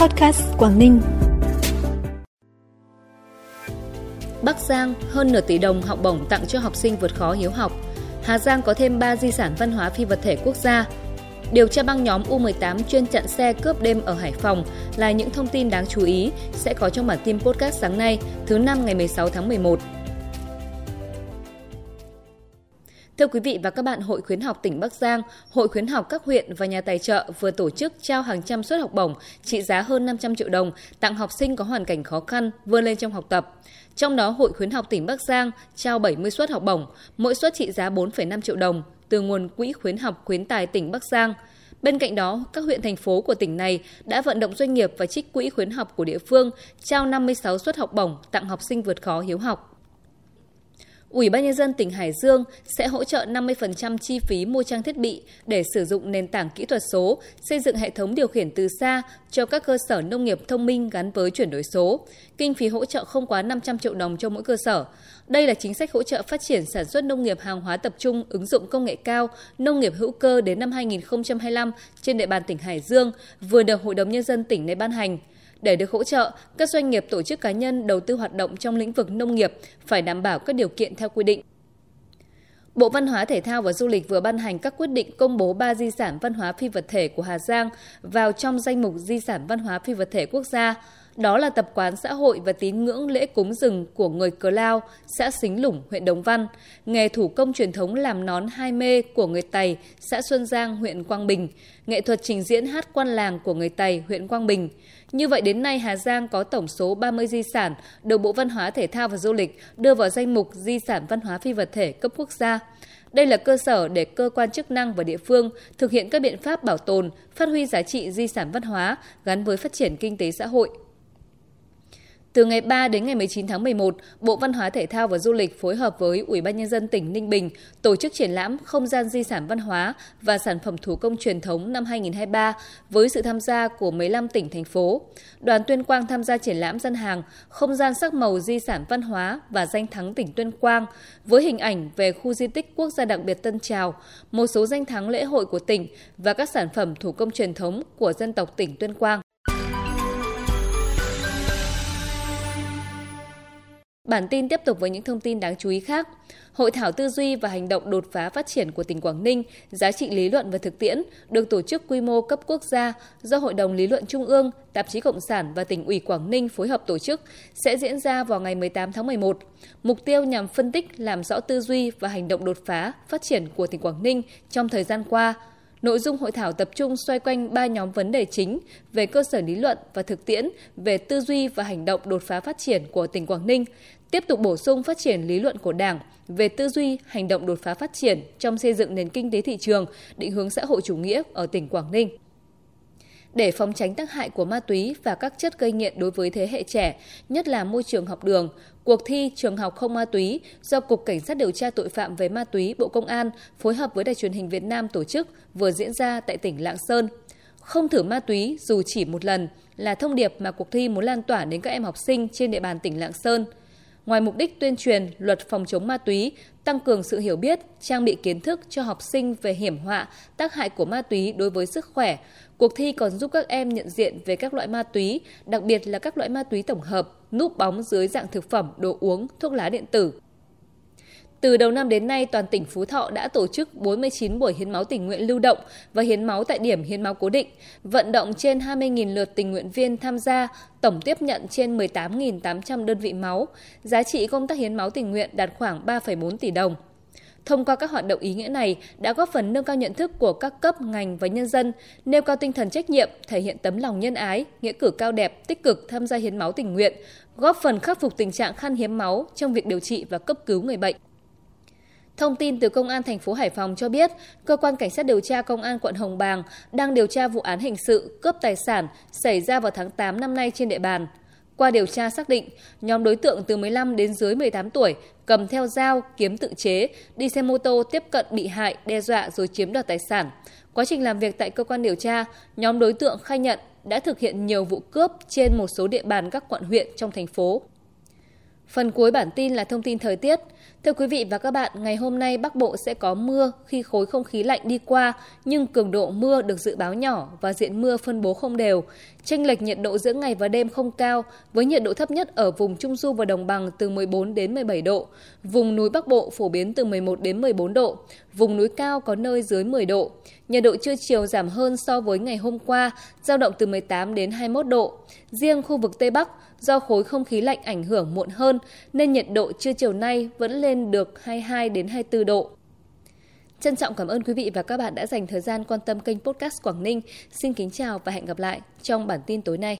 Podcast Quảng Ninh. Bắc Giang hơn nửa tỷ đồng học bổng tặng cho học sinh vượt khó hiếu học. Hà Giang có thêm 3 di sản văn hóa phi vật thể quốc gia. Điều tra băng nhóm U18 chuyên chặn xe cướp đêm ở Hải Phòng là những thông tin đáng chú ý sẽ có trong bản tin podcast sáng nay, thứ năm ngày 16 tháng 11. Thưa quý vị và các bạn, Hội khuyến học tỉnh Bắc Giang, Hội khuyến học các huyện và nhà tài trợ vừa tổ chức trao hàng trăm suất học bổng trị giá hơn 500 triệu đồng tặng học sinh có hoàn cảnh khó khăn vươn lên trong học tập. Trong đó, Hội khuyến học tỉnh Bắc Giang trao 70 suất học bổng, mỗi suất trị giá 4,5 triệu đồng từ nguồn quỹ khuyến học khuyến tài tỉnh Bắc Giang. Bên cạnh đó, các huyện thành phố của tỉnh này đã vận động doanh nghiệp và trích quỹ khuyến học của địa phương trao 56 suất học bổng tặng học sinh vượt khó hiếu học. Ủy ban nhân dân tỉnh Hải Dương sẽ hỗ trợ 50% chi phí mua trang thiết bị để sử dụng nền tảng kỹ thuật số, xây dựng hệ thống điều khiển từ xa cho các cơ sở nông nghiệp thông minh gắn với chuyển đổi số. Kinh phí hỗ trợ không quá 500 triệu đồng cho mỗi cơ sở. Đây là chính sách hỗ trợ phát triển sản xuất nông nghiệp hàng hóa tập trung ứng dụng công nghệ cao, nông nghiệp hữu cơ đến năm 2025 trên địa bàn tỉnh Hải Dương vừa được Hội đồng nhân dân tỉnh này ban hành. Để được hỗ trợ, các doanh nghiệp tổ chức cá nhân đầu tư hoạt động trong lĩnh vực nông nghiệp phải đảm bảo các điều kiện theo quy định. Bộ Văn hóa Thể thao và Du lịch vừa ban hành các quyết định công bố 3 di sản văn hóa phi vật thể của Hà Giang vào trong danh mục di sản văn hóa phi vật thể quốc gia. Đó là tập quán xã hội và tín ngưỡng lễ cúng rừng của người Cờ Lao, xã Xính Lủng, huyện Đồng Văn, nghề thủ công truyền thống làm nón hai mê của người Tày, xã Xuân Giang, huyện Quang Bình, nghệ thuật trình diễn hát quan làng của người Tày, huyện Quang Bình. Như vậy đến nay Hà Giang có tổng số 30 di sản được Bộ Văn hóa Thể thao và Du lịch đưa vào danh mục di sản văn hóa phi vật thể cấp quốc gia. Đây là cơ sở để cơ quan chức năng và địa phương thực hiện các biện pháp bảo tồn, phát huy giá trị di sản văn hóa gắn với phát triển kinh tế xã hội. Từ ngày 3 đến ngày 19 tháng 11, Bộ Văn hóa Thể thao và Du lịch phối hợp với Ủy ban Nhân dân tỉnh Ninh Bình tổ chức triển lãm Không gian di sản văn hóa và sản phẩm thủ công truyền thống năm 2023 với sự tham gia của 15 tỉnh, thành phố. Đoàn Tuyên Quang tham gia triển lãm gian hàng Không gian sắc màu di sản văn hóa và danh thắng tỉnh Tuyên Quang với hình ảnh về khu di tích quốc gia đặc biệt Tân Trào, một số danh thắng lễ hội của tỉnh và các sản phẩm thủ công truyền thống của dân tộc tỉnh Tuyên Quang. Bản tin tiếp tục với những thông tin đáng chú ý khác. Hội thảo tư duy và hành động đột phá phát triển của tỉnh Quảng Ninh, giá trị lý luận và thực tiễn được tổ chức quy mô cấp quốc gia do Hội đồng Lý luận Trung ương, Tạp chí Cộng sản và tỉnh ủy Quảng Ninh phối hợp tổ chức sẽ diễn ra vào ngày 18 tháng 11. Mục tiêu nhằm phân tích, làm rõ tư duy và hành động đột phá phát triển của tỉnh Quảng Ninh trong thời gian qua, Nội dung hội thảo tập trung xoay quanh ba nhóm vấn đề chính về cơ sở lý luận và thực tiễn, về tư duy và hành động đột phá phát triển của tỉnh Quảng Ninh, tiếp tục bổ sung phát triển lý luận của Đảng về tư duy, hành động đột phá phát triển trong xây dựng nền kinh tế thị trường, định hướng xã hội chủ nghĩa ở tỉnh Quảng Ninh để phòng tránh tác hại của ma túy và các chất gây nghiện đối với thế hệ trẻ, nhất là môi trường học đường. Cuộc thi Trường học không ma túy do Cục Cảnh sát điều tra tội phạm về ma túy Bộ Công an phối hợp với Đài truyền hình Việt Nam tổ chức vừa diễn ra tại tỉnh Lạng Sơn. Không thử ma túy dù chỉ một lần là thông điệp mà cuộc thi muốn lan tỏa đến các em học sinh trên địa bàn tỉnh Lạng Sơn – Ngoài mục đích tuyên truyền luật phòng chống ma túy, tăng cường sự hiểu biết, trang bị kiến thức cho học sinh về hiểm họa, tác hại của ma túy đối với sức khỏe, cuộc thi còn giúp các em nhận diện về các loại ma túy, đặc biệt là các loại ma túy tổng hợp, núp bóng dưới dạng thực phẩm, đồ uống, thuốc lá điện tử. Từ đầu năm đến nay, toàn tỉnh Phú Thọ đã tổ chức 49 buổi hiến máu tình nguyện lưu động và hiến máu tại điểm hiến máu cố định, vận động trên 20.000 lượt tình nguyện viên tham gia, tổng tiếp nhận trên 18.800 đơn vị máu. Giá trị công tác hiến máu tình nguyện đạt khoảng 3,4 tỷ đồng. Thông qua các hoạt động ý nghĩa này đã góp phần nâng cao nhận thức của các cấp, ngành và nhân dân, nêu cao tinh thần trách nhiệm, thể hiện tấm lòng nhân ái, nghĩa cử cao đẹp, tích cực tham gia hiến máu tình nguyện, góp phần khắc phục tình trạng khan hiếm máu trong việc điều trị và cấp cứu người bệnh. Thông tin từ Công an thành phố Hải Phòng cho biết, cơ quan cảnh sát điều tra Công an quận Hồng Bàng đang điều tra vụ án hình sự cướp tài sản xảy ra vào tháng 8 năm nay trên địa bàn. Qua điều tra xác định, nhóm đối tượng từ 15 đến dưới 18 tuổi cầm theo dao, kiếm tự chế, đi xe mô tô tiếp cận bị hại, đe dọa rồi chiếm đoạt tài sản. Quá trình làm việc tại cơ quan điều tra, nhóm đối tượng khai nhận đã thực hiện nhiều vụ cướp trên một số địa bàn các quận huyện trong thành phố. Phần cuối bản tin là thông tin thời tiết. Thưa quý vị và các bạn, ngày hôm nay Bắc Bộ sẽ có mưa khi khối không khí lạnh đi qua, nhưng cường độ mưa được dự báo nhỏ và diện mưa phân bố không đều. Chênh lệch nhiệt độ giữa ngày và đêm không cao, với nhiệt độ thấp nhất ở vùng Trung Du và Đồng bằng từ 14 đến 17 độ. Vùng núi Bắc Bộ phổ biến từ 11 đến 14 độ, vùng núi cao có nơi dưới 10 độ. Nhiệt độ trưa chiều giảm hơn so với ngày hôm qua, giao động từ 18 đến 21 độ. Riêng khu vực Tây Bắc, do khối không khí lạnh ảnh hưởng muộn hơn nên nhiệt độ trưa chiều nay vẫn lên được 22 đến 24 độ. Trân trọng cảm ơn quý vị và các bạn đã dành thời gian quan tâm kênh podcast Quảng Ninh. Xin kính chào và hẹn gặp lại trong bản tin tối nay.